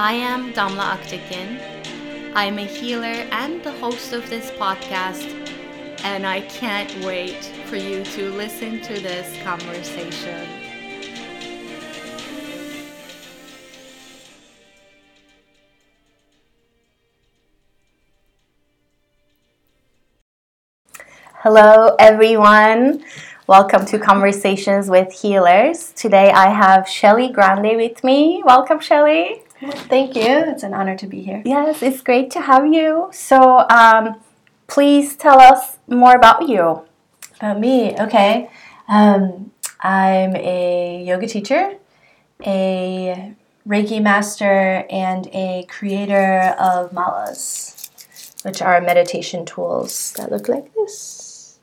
I am Damla Aktekin. I'm a healer and the host of this podcast, and I can't wait for you to listen to this conversation. Hello, everyone. Welcome to Conversations with Healers. Today I have Shelly Grande with me. Welcome, Shelly. Thank you. It's an honor to be here. Yes, it's great to have you. So, um, please tell us more about you. About me, okay. Um, I'm a yoga teacher, a Reiki master, and a creator of malas, which are meditation tools that look like this.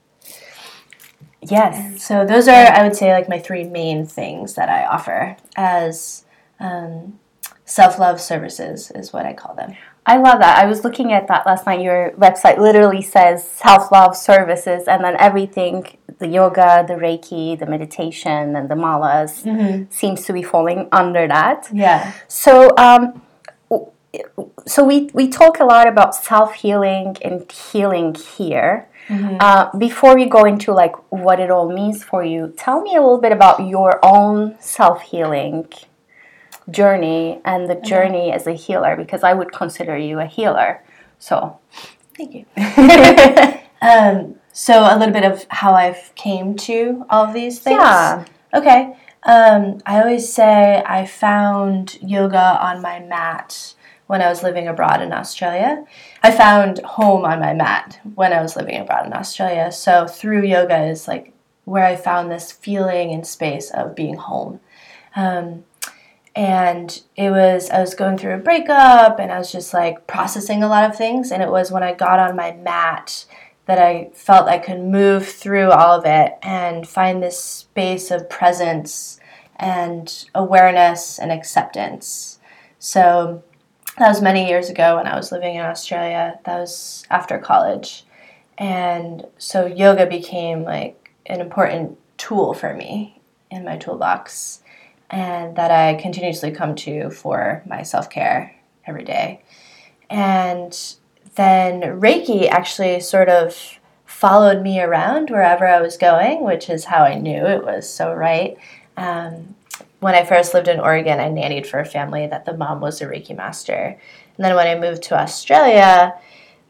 Yes. So those are, I would say, like my three main things that I offer as um, self love services, is what I call them. I love that. I was looking at that last night. Your website literally says self love services, and then everything the yoga, the Reiki, the meditation, and the malas Mm-hmm. seems to be falling under that. Yeah. So, um, so we, we talk a lot about self healing and healing here. Uh, before we go into like what it all means for you, tell me a little bit about your own self healing journey and the journey as a healer, because I would consider you a healer. So, Thank you. um, so a little bit of how I came to all of these things. yeah, Okay. Um, I always say I found yoga on my mat when I was living abroad in Australia. I found home on my mat when I was living abroad in Australia. So through yoga is like where I found this feeling and space of being home. Um, and it was I was going through a breakup and I was just like processing a lot of things and it was when I got on my mat that I felt I could move through all of it and find this space of presence and awareness and acceptance. So that was many years ago when I was living in Australia. That was after college. And so yoga became like an important tool for me in my toolbox and that I continuously come to for my self care every day. And then Reiki actually sort of followed me around wherever I was going, which is how I knew it was so right. Um, when I first lived in Oregon, I nannied for a family that the mom was a Reiki master. And then when I moved to Australia,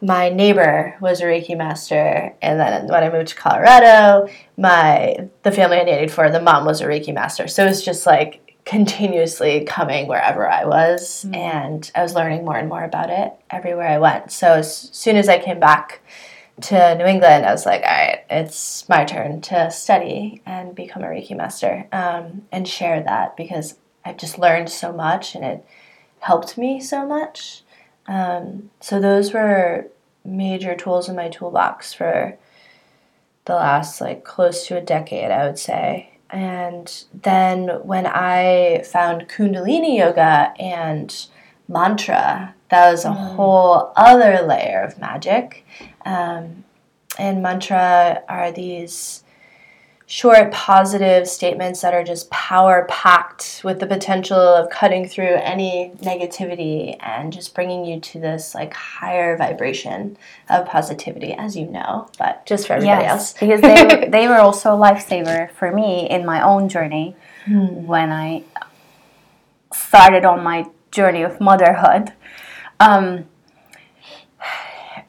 my neighbor was a Reiki master, and then when I moved to Colorado, my the family I nannied for, the mom was a Reiki master. So it was just like continuously coming wherever I was, and I was learning more and more about it everywhere I went. So as soon as I came back to New England, I was like, all right, it's my turn to study and become a Reiki master um, and share that because I've just learned so much and it helped me so much. Um, so those were major tools in my toolbox for the last like close to a decade, I would say. And then when I found Kundalini yoga and mantra, that was a whole other layer of magic. Um, and mantra are these short positive statements that are just power packed with the potential of cutting through any negativity and just bringing you to this like higher vibration of positivity as you know but just for everybody yes, else because they, were- they were also a lifesaver for me in my own journey when I started on my journey of motherhood. Um,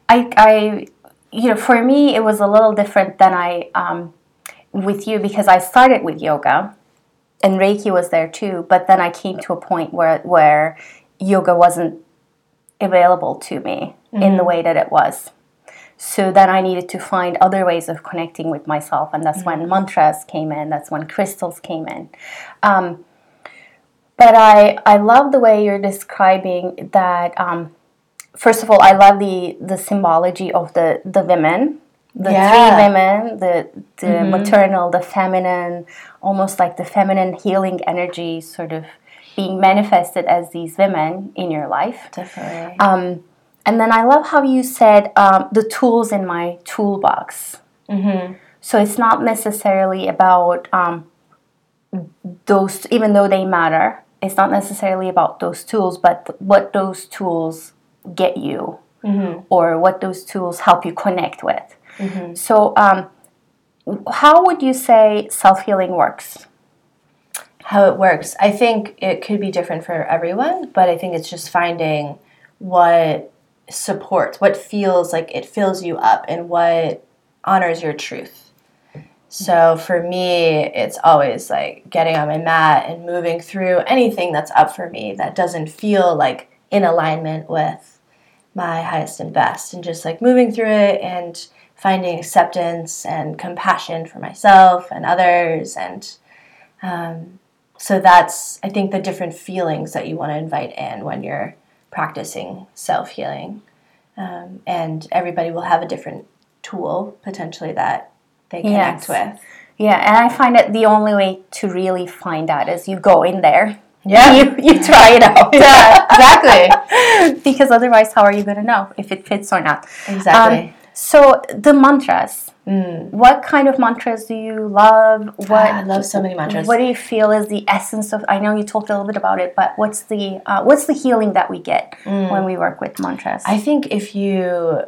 I, I, you know, for me, it was a little different than I um, with you because I started with yoga, and Reiki was there too. But then I came to a point where where yoga wasn't available to me in the way that it was. So then I needed to find other ways of connecting with myself, and that's when mantras came in. That's when crystals came in. Um, but I I love the way you're describing that um, first of all, I love the the symbology of the the women, the Yeah. three women, the the maternal, the feminine, almost like the feminine healing energy, sort of being manifested as these women in your life. Definitely. Um, and then I love how you said um, the tools in my toolbox. So it's not necessarily about um, those, even though they matter. It's not necessarily about those tools, but th- what those tools get you, or what those tools help you connect with. So, um, how would you say self healing works? how it works. I think it could be different for everyone, but I think it's just finding what supports, what feels like it fills you up, and what honors your truth. So for me, it's always like getting on my mat and moving through anything that's up for me that doesn't feel like in alignment with my highest and best, and just like moving through it and finding acceptance and compassion for myself and others and um, so that's i think the different feelings that you want to invite in when you're practicing self-healing um, and everybody will have a different tool potentially that they connect Yes. with Yeah, and I find that the only way to really find that is you go in there. Yeah. you, you try it out. yeah exactly because otherwise, how are you going to know if it fits or not? exactly Um, so the mantras. What kind of mantras do you love? What Ah, I love so many mantras. What do you feel is the essence of? I know you talked a little bit about it, but what's the uh, what's the healing that we get when we work with mantras? I think if you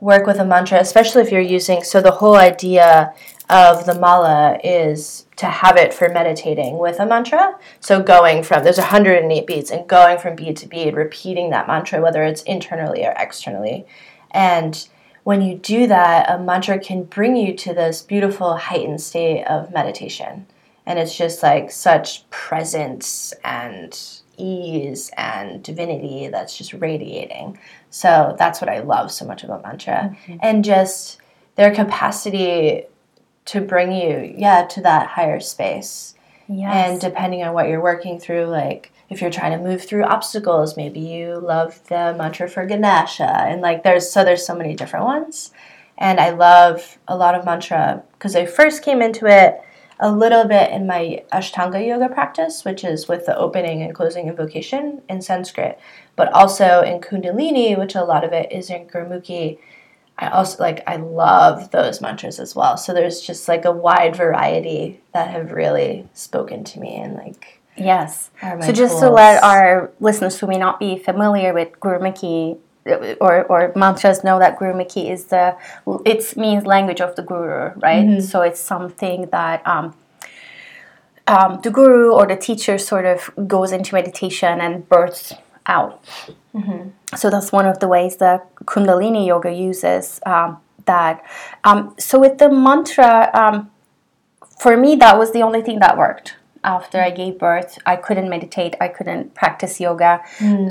work with a mantra, especially if you're using, so the whole idea of the mala is to have it for meditating with a mantra. So going from, there's 108 beads, and going from bead to bead, repeating that mantra, whether it's internally or externally. And when you do that, a mantra can bring you to this beautiful heightened state of meditation. And it's just like such presence and ease and divinity that's just radiating. So that's what I love so much about mantra. Mm-hmm. And just their capacity to bring you, yeah, to that higher space. yes. And depending on what you're working through, like if you're trying to move through obstacles, maybe you love the mantra for Ganesha. And like there's so there's so many different ones. And I love a lot of mantra because I first came into it a little bit in my Ashtanga yoga practice, which is with the opening and closing invocation in Sanskrit, but also in Kundalini, which a lot of it is in Gurmukhi. I also like I love those mantras as well. So there's just like a wide variety that have really spoken to me and like Yes. So just to let our listeners who may not be familiar with Gurumukhi uh, or, or mantras know that Gurumukhi is the it means language of the guru, right? Mm-hmm. So it's something that um, um, the guru or the teacher sort of goes into meditation and births out. Mm-hmm. So that's one of the ways that Kundalini yoga uses um, that. Um, so with the mantra, um, for me, that was the only thing that worked. After I gave birth, I couldn't meditate, I couldn't practice yoga.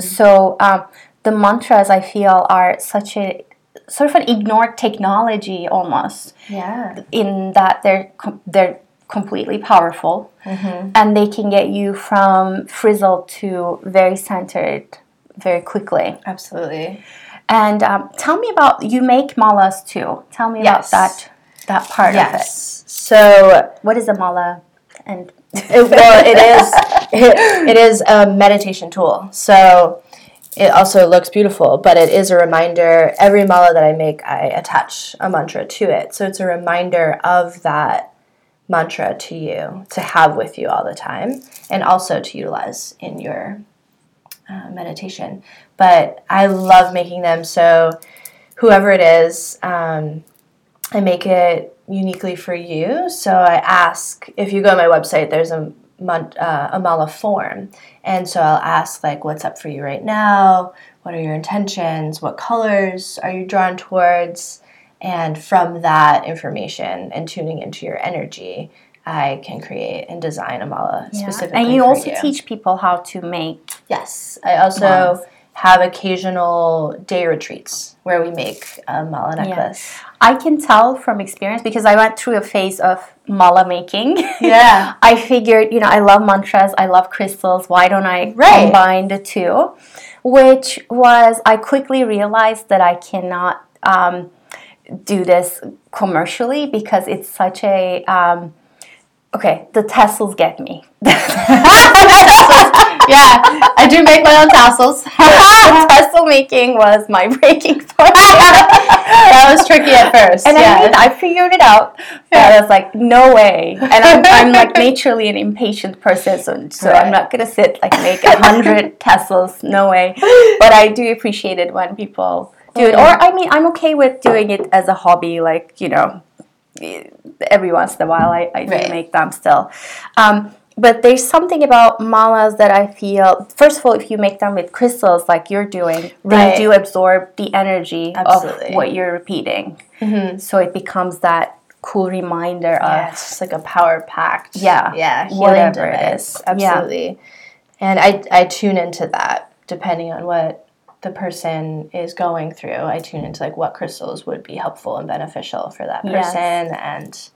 So um, the mantras, I feel, are such a sort of an ignored technology almost yeah. in that they're com- they're completely powerful and they can get you from frizzled to very centered very quickly. Absolutely. And um, tell me about you make malas too. Tell me Yes. about that that part of it. Yes. So. What is a mala? And it, well, it is it, it is a meditation tool. So it also looks beautiful, but it is a reminder. Every mala that I make, I attach a mantra to it. So it's a reminder of that mantra to you to have with you all the time, and also to utilize in your uh, meditation. But I love making them. So whoever it is. Um, I make it uniquely for you. So I ask if you go on my website, there's a uh, a mala form, and so I'll ask like, what's up for you right now? What are your intentions? What colors are you drawn towards? And from that information and tuning into your energy, I can create and design a mala specifically. and you also you. teach people how to make Yes, I also Malas. Have occasional day retreats where we make a mala necklace. I can tell from experience because I went through a phase of mala making. Yeah. I figured, you know, I love mantras, I love crystals. Why don't I Right. combine the two? Which was, I quickly realized that I cannot um, do this commercially because it's such a. Um, okay, the tassels get me. yeah, I do make my own tassels. Tassel making was my breaking point. that was tricky at first. And yeah. I mean, I figured it out. But I was like, no way. And I'm, I'm like naturally an impatient person, so, so I'm not gonna sit like make a hundred tassels. No way. But I do appreciate it when people do it. Or I mean, I'm okay with doing it as a hobby, like you know, every once in a while I, I do Right. make them still. Um, but there's something about malas that I feel. First of all, if you make them with crystals like you're doing, Right. they do absorb the energy Absolutely. of what you're repeating. Mm-hmm. So it becomes that cool reminder Yeah, of it's just like a power packed. Yeah, yeah, whatever it device. is. Yeah. Absolutely. And I I tune into that depending on what the person is going through. I tune into like what crystals would be helpful and beneficial for that Yes. person and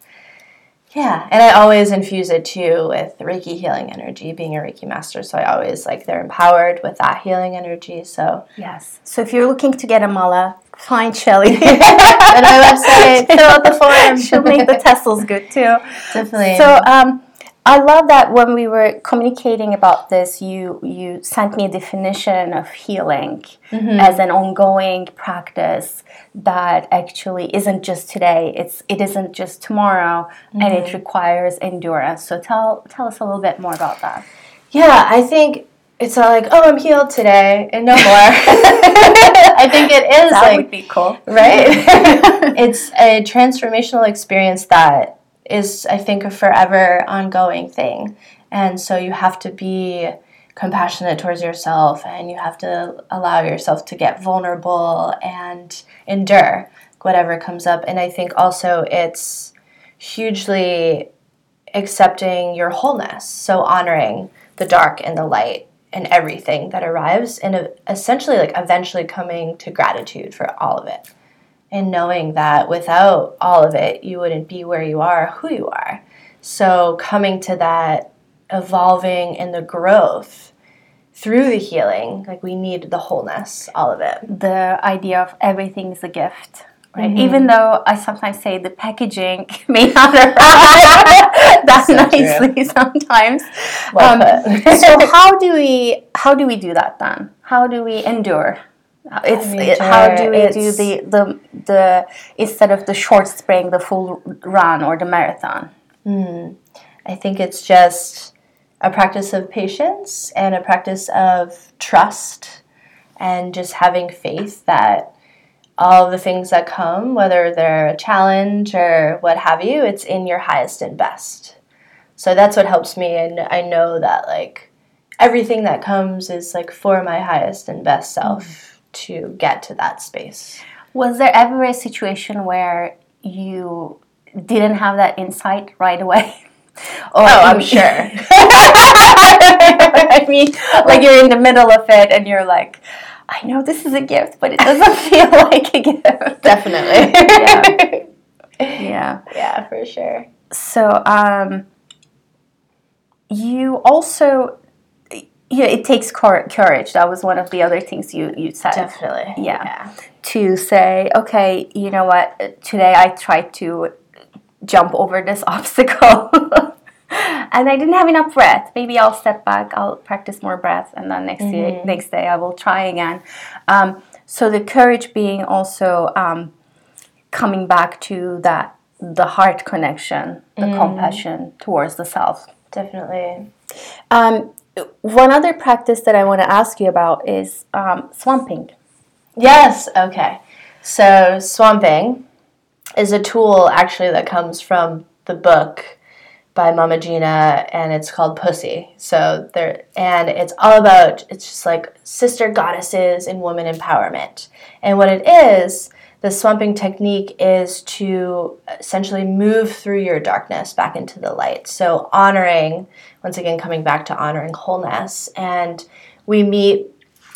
yeah, and I always infuse it too with Reiki healing energy, being a Reiki master. So I always like they're empowered with that healing energy. So yes. So if you're looking to get a mala, find Shelly. on my website, fill out the form. She'll make the tassels good too. Definitely. So um, I love that when we were communicating about this, you you sent me a definition of healing mm-hmm. as an ongoing practice that actually isn't just today. It's it isn't just tomorrow, and it mm-hmm. requires endurance. So tell tell us a little bit more about that. Yeah, I think it's not like, oh, I'm healed today and no more. I think it is That like, would be cool. right? it's a transformational experience that is, I think, a forever ongoing thing. And so you have to be compassionate towards yourself and you have to allow yourself to get vulnerable and endure whatever comes up. And I think also it's hugely accepting your wholeness. So honoring the dark and the light and everything that arrives, and uh, essentially, like, eventually coming to gratitude for all of it. And knowing that without all of it, you wouldn't be where you are, who you are. So, coming to that evolving and the growth through the healing, like, we need the wholeness, all of it. the idea of everything is a gift. Right? Even though I sometimes say the packaging may not arrive that So true. nicely sometimes. Well Um, so how do we how do we do that then? How do we endure? It's it- how do we do the, the the instead of the short spring the full run or the marathon? I think it's just a practice of patience and a practice of trust and just having faith that all the things that come, whether they're a challenge or what have you, it's in your highest and best. So that's what helps me. And I know that, like, everything that comes is like for my highest and best self to get to that space. Was there ever a situation where you didn't have that insight right away? Or Oh, I'm sure. I mean, like you're in the middle of it and you're like, I know this is a gift, but it doesn't feel like a gift. Definitely. Yeah. yeah, for sure. So, um, you also, yeah, it takes cour- courage. That was one of the other things you, you said. Definitely. Yeah. To say, okay, you know what, today I tried to jump over this obstacle. and I didn't have enough breath. Maybe I'll step back. I'll practice more breath, and then next day, next day I will try again. Um, so the courage being also um, coming back to that the heart connection, the compassion towards the self. Definitely. Um, one other practice that I want to ask you about is um, swamping. Yes, okay. So, swamping is a tool actually that comes from the book by Mama Gena and it's called Pussy. So, there and it's all about it's just like sister goddesses and woman empowerment. And what it is, the swamping technique is to essentially move through your darkness back into the light. So, honoring, once again, coming back to honoring wholeness. And we meet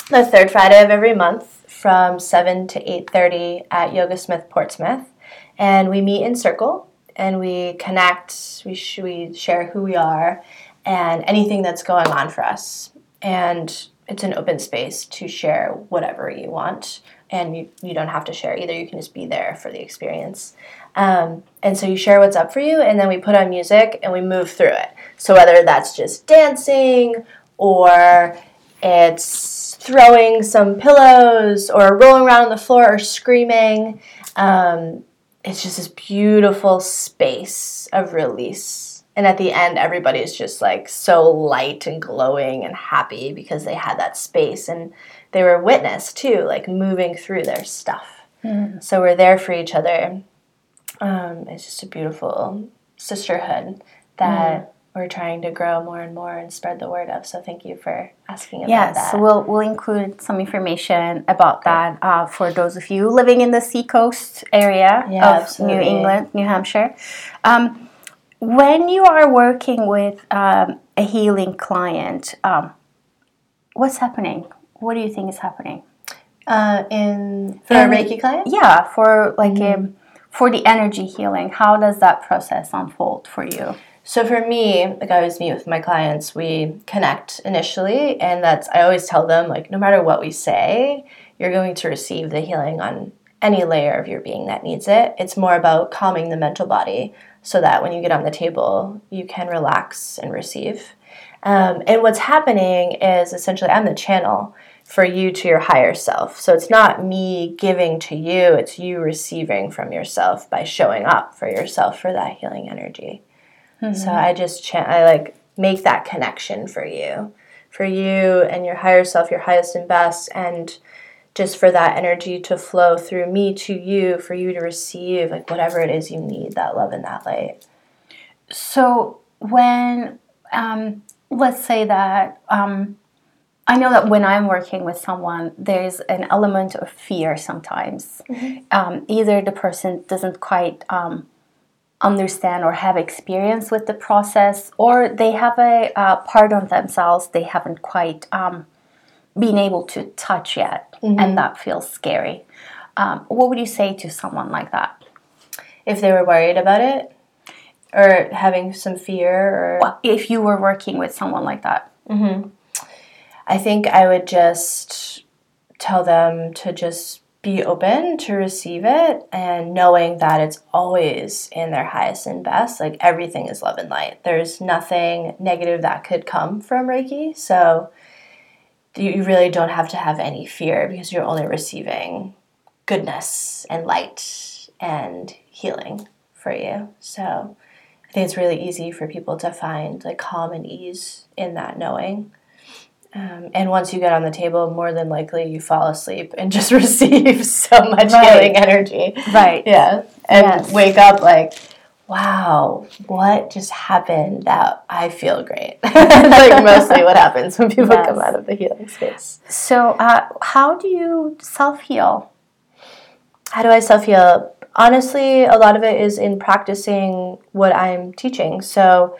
the third Friday of every month from 7 to 8.30 at Yoga Smith Portsmouth. And we meet in circle and we connect, we, sh- we share who we are and anything that's going on for us. And it's an open space to share whatever you want. And you, you don't have to share either, you can just be there for the experience. Um, and so you share what's up for you, and then we put on music and we move through it. So whether that's just dancing or it's throwing some pillows or rolling around on the floor or screaming, um, it's just this beautiful space of release. And at the end, everybody is just like so light and glowing and happy because they had that space and they were witness too, like moving through their stuff. Mm. So we're there for each other um, it's just a beautiful sisterhood that mm. we're trying to grow more and more and spread the word of. So thank you for asking about yes, that. Yes, so we'll, we'll include some information about that uh, for those of you living in the seacoast area yeah, of absolutely. New England, New Hampshire. Um, when you are working with um, a healing client, um, what's happening? What do you think is happening? Uh, in for in, a Reiki client? Yeah, for like mm-hmm. a for the energy healing, how does that process unfold for you? So for me, like I always meet with my clients, we connect initially, and that's I always tell them like no matter what we say, you're going to receive the healing on any layer of your being that needs it. It's more about calming the mental body so that when you get on the table, you can relax and receive. Um, and what's happening is essentially I'm the channel for you to your higher self. So it's not me giving to you, it's you receiving from yourself by showing up for yourself for that healing energy. Mm-hmm. So I just chant, I like make that connection for you, for you and your higher self, your highest and best, and just for that energy to flow through me to you, for you to receive like whatever it is you need, that love and that light. So when, um, let's say that, um, I know that when I'm working with someone, there's an element of fear sometimes. Mm-hmm. Um, either the person doesn't quite um, understand or have experience with the process, or they have a uh, part of themselves they haven't quite um, been able to touch yet, mm-hmm. and that feels scary. Um, what would you say to someone like that? If they were worried about it, or having some fear, or well, if you were working with someone like that. Mm-hmm. I think I would just tell them to just be open to receive it and knowing that it's always in their highest and best. Like everything is love and light. There's nothing negative that could come from Reiki. So you really don't have to have any fear because you're only receiving goodness and light and healing for you. So I think it's really easy for people to find like calm and ease in that knowing. Um, and once you get on the table, more than likely you fall asleep and just receive so much right. healing energy. Right. Yeah. And yes. wake up like, wow, what just happened that I feel great? That's like mostly what happens when people yes. come out of the healing space. So, uh, how do you self heal? How do I self heal? Honestly, a lot of it is in practicing what I'm teaching. So,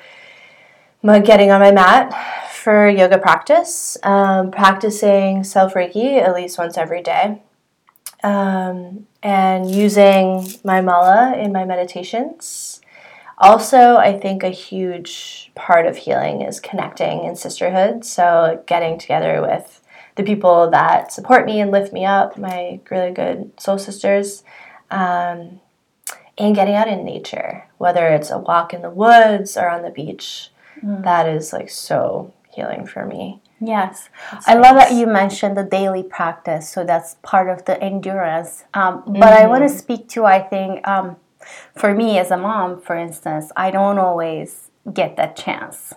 getting on my mat for yoga practice, um, practicing self Reiki at least once every day, um, and using my mala in my meditations. Also, I think a huge part of healing is connecting in sisterhood. So, getting together with the people that support me and lift me up, my really good soul sisters, um, and getting out in nature, whether it's a walk in the woods or on the beach. Mm. That is like so healing for me. Yes, that's I nice. love that you mentioned the daily practice. So that's part of the endurance. Um, but mm-hmm. I want to speak to, I think, um, for me as a mom, for instance, I don't always get that chance.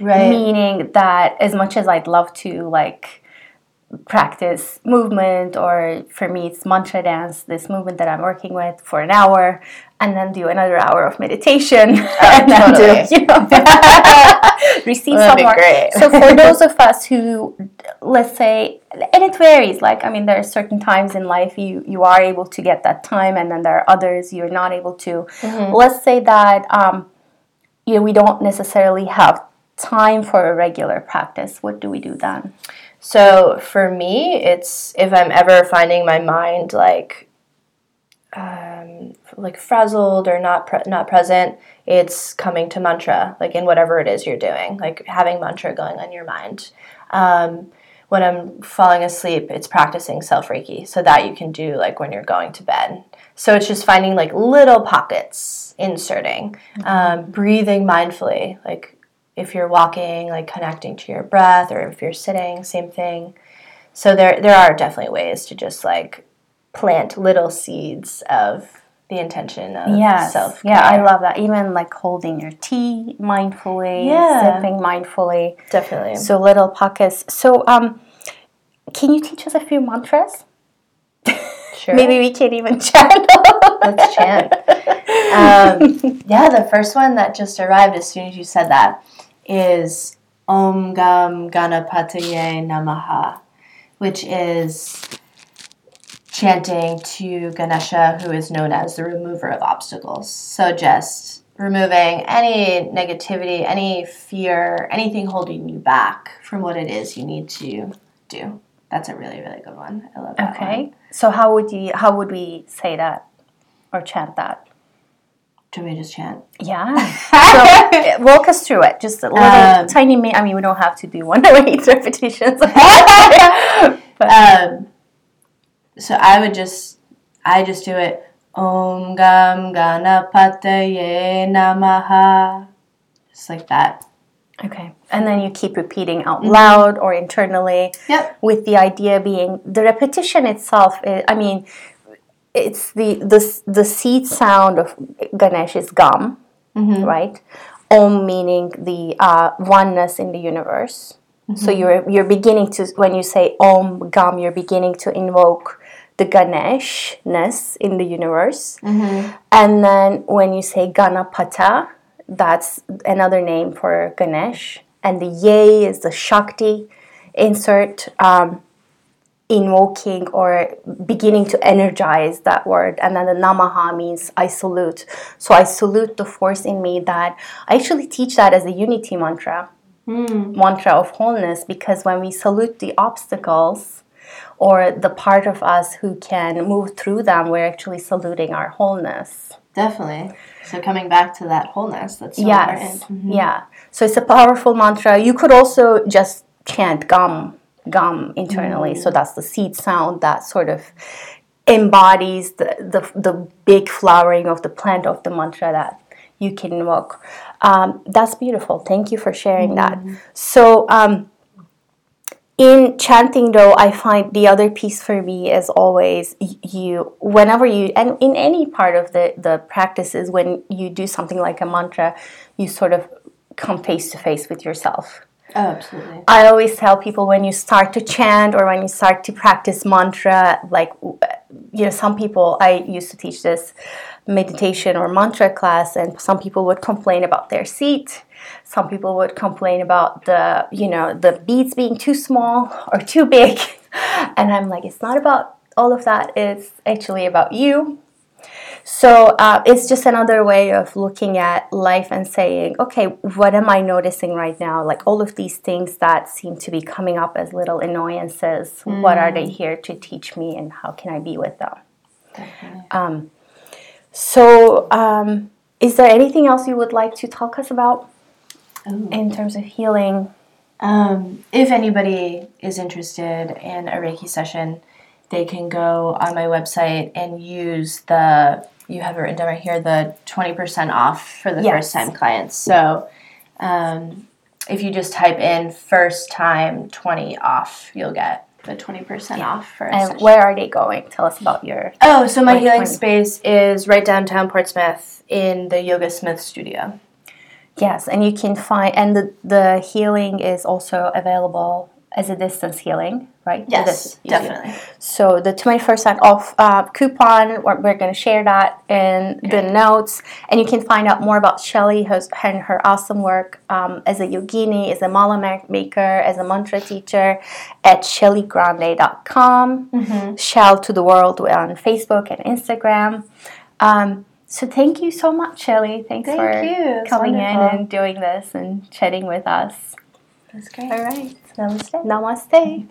Right. Meaning that as much as I'd love to, like, practice movement or for me it's mantra dance this movement that i'm working with for an hour and then do another hour of meditation oh, and totally. then do you know receive some more so for those of us who let's say and it varies like i mean there are certain times in life you you are able to get that time and then there are others you're not able to mm-hmm. let's say that um, you know we don't necessarily have time for a regular practice, what do we do then? So for me, it's if I'm ever finding my mind like um, like frazzled or not pre- not present, it's coming to mantra, like in whatever it is you're doing, like having mantra going on your mind. Um, when I'm falling asleep, it's practicing self reiki so that you can do like when you're going to bed. So it's just finding like little pockets, inserting, um, breathing mindfully, like if you're walking, like connecting to your breath, or if you're sitting, same thing. So there, there are definitely ways to just like plant little seeds of the intention of Yes. self. Yeah, I love that. Even like holding your tea mindfully, Yeah. sipping mindfully. definitely. So little pockets. So um can you teach us a few mantras? sure. Maybe we can even chant. Let's chant. Um, yeah, the first one that just arrived as soon as you said that is Om Gam Ganapataye Namaha, which is chanting to Ganesha, who is known as the remover of obstacles. So just removing any negativity, any fear, anything holding you back from what it is you need to do. That's a really, really good one. I love that one. Okay. So how would you how would we say that or chant that? Do want just chant? Yeah. so walk us through it. Just a little Um, tiny mi- I mean we don't have to do one or eight repetitions. Um, so I would just, I just do it. Om Gam Ganapataye Namaha. Just like that. Okay. And then you keep repeating out loud or internally. Yep. With the idea being the repetition itself, i I mean, it's the, the, the seed sound of Ganesh is Gam, right? Om meaning the uh, oneness in the universe. So you're, you're beginning to, when you say Om Gam, you're beginning to invoke the Ganeshness in the universe. And then when you say Ganapata, that's another name for Ganesh. And the Ye is the Shakti insert, um, invoking or beginning to energize that word. And then the Namaha means I salute. So I salute the force in me that I actually teach that as a unity mantra, hmm. mantra of wholeness, because when we salute the obstacles, or the part of us who can move through them, we're actually saluting our wholeness. Definitely. So coming back to that wholeness, that's so yes. important. Mm-hmm. Yeah. So it's a powerful mantra. You could also just chant gum, gum internally. So that's the seed sound that sort of embodies the, the, the big flowering of the plant of the mantra that you can invoke. Um, that's beautiful. Thank you for sharing that. So, um, in chanting though i find the other piece for me is always you whenever you and in any part of the the practices when you do something like a mantra you sort of come face to face with yourself Oh, absolutely. i always tell people when you start to chant or when you start to practice mantra like you know some people i used to teach this meditation or mantra class and some people would complain about their seat. Some people would complain about the you know the beads being too small or too big. And i'm like it's not about all of that. It's actually about you so uh, it's just another way of looking at life and saying okay what am i noticing right now? Like all of these things that seem to be coming up as little annoyances what are they here to teach me and how can i be with them? Um, so um, is there anything else you would like to talk us about Ooh. in terms of healing? Um, if anybody is interested in a Reiki session, they can go on my website and use the, you have it written down right here, the 20% off for the Yes. first time clients. So um, if you just type in first time 20 off, you'll get the 20% off for and where are they going tell us about your Oh, so my healing 20. space is right downtown Portsmouth in the Yoga Smith studio. yes and you can find and the, the healing is also available as a distance healing right Yes, definitely. So the 20% off uh, coupon, we're, we're going to share that in the notes. And you can find out more about Shelly her, and her awesome work um, as a yogini, as a mala maker, as a mantra teacher at shellygrande.com. Shell to the world on Facebook and Instagram. Um, So thank you so much, Shelly. Thanks Thank for coming in and doing this and chatting with us. That's great. All right. Namastê. Namastê.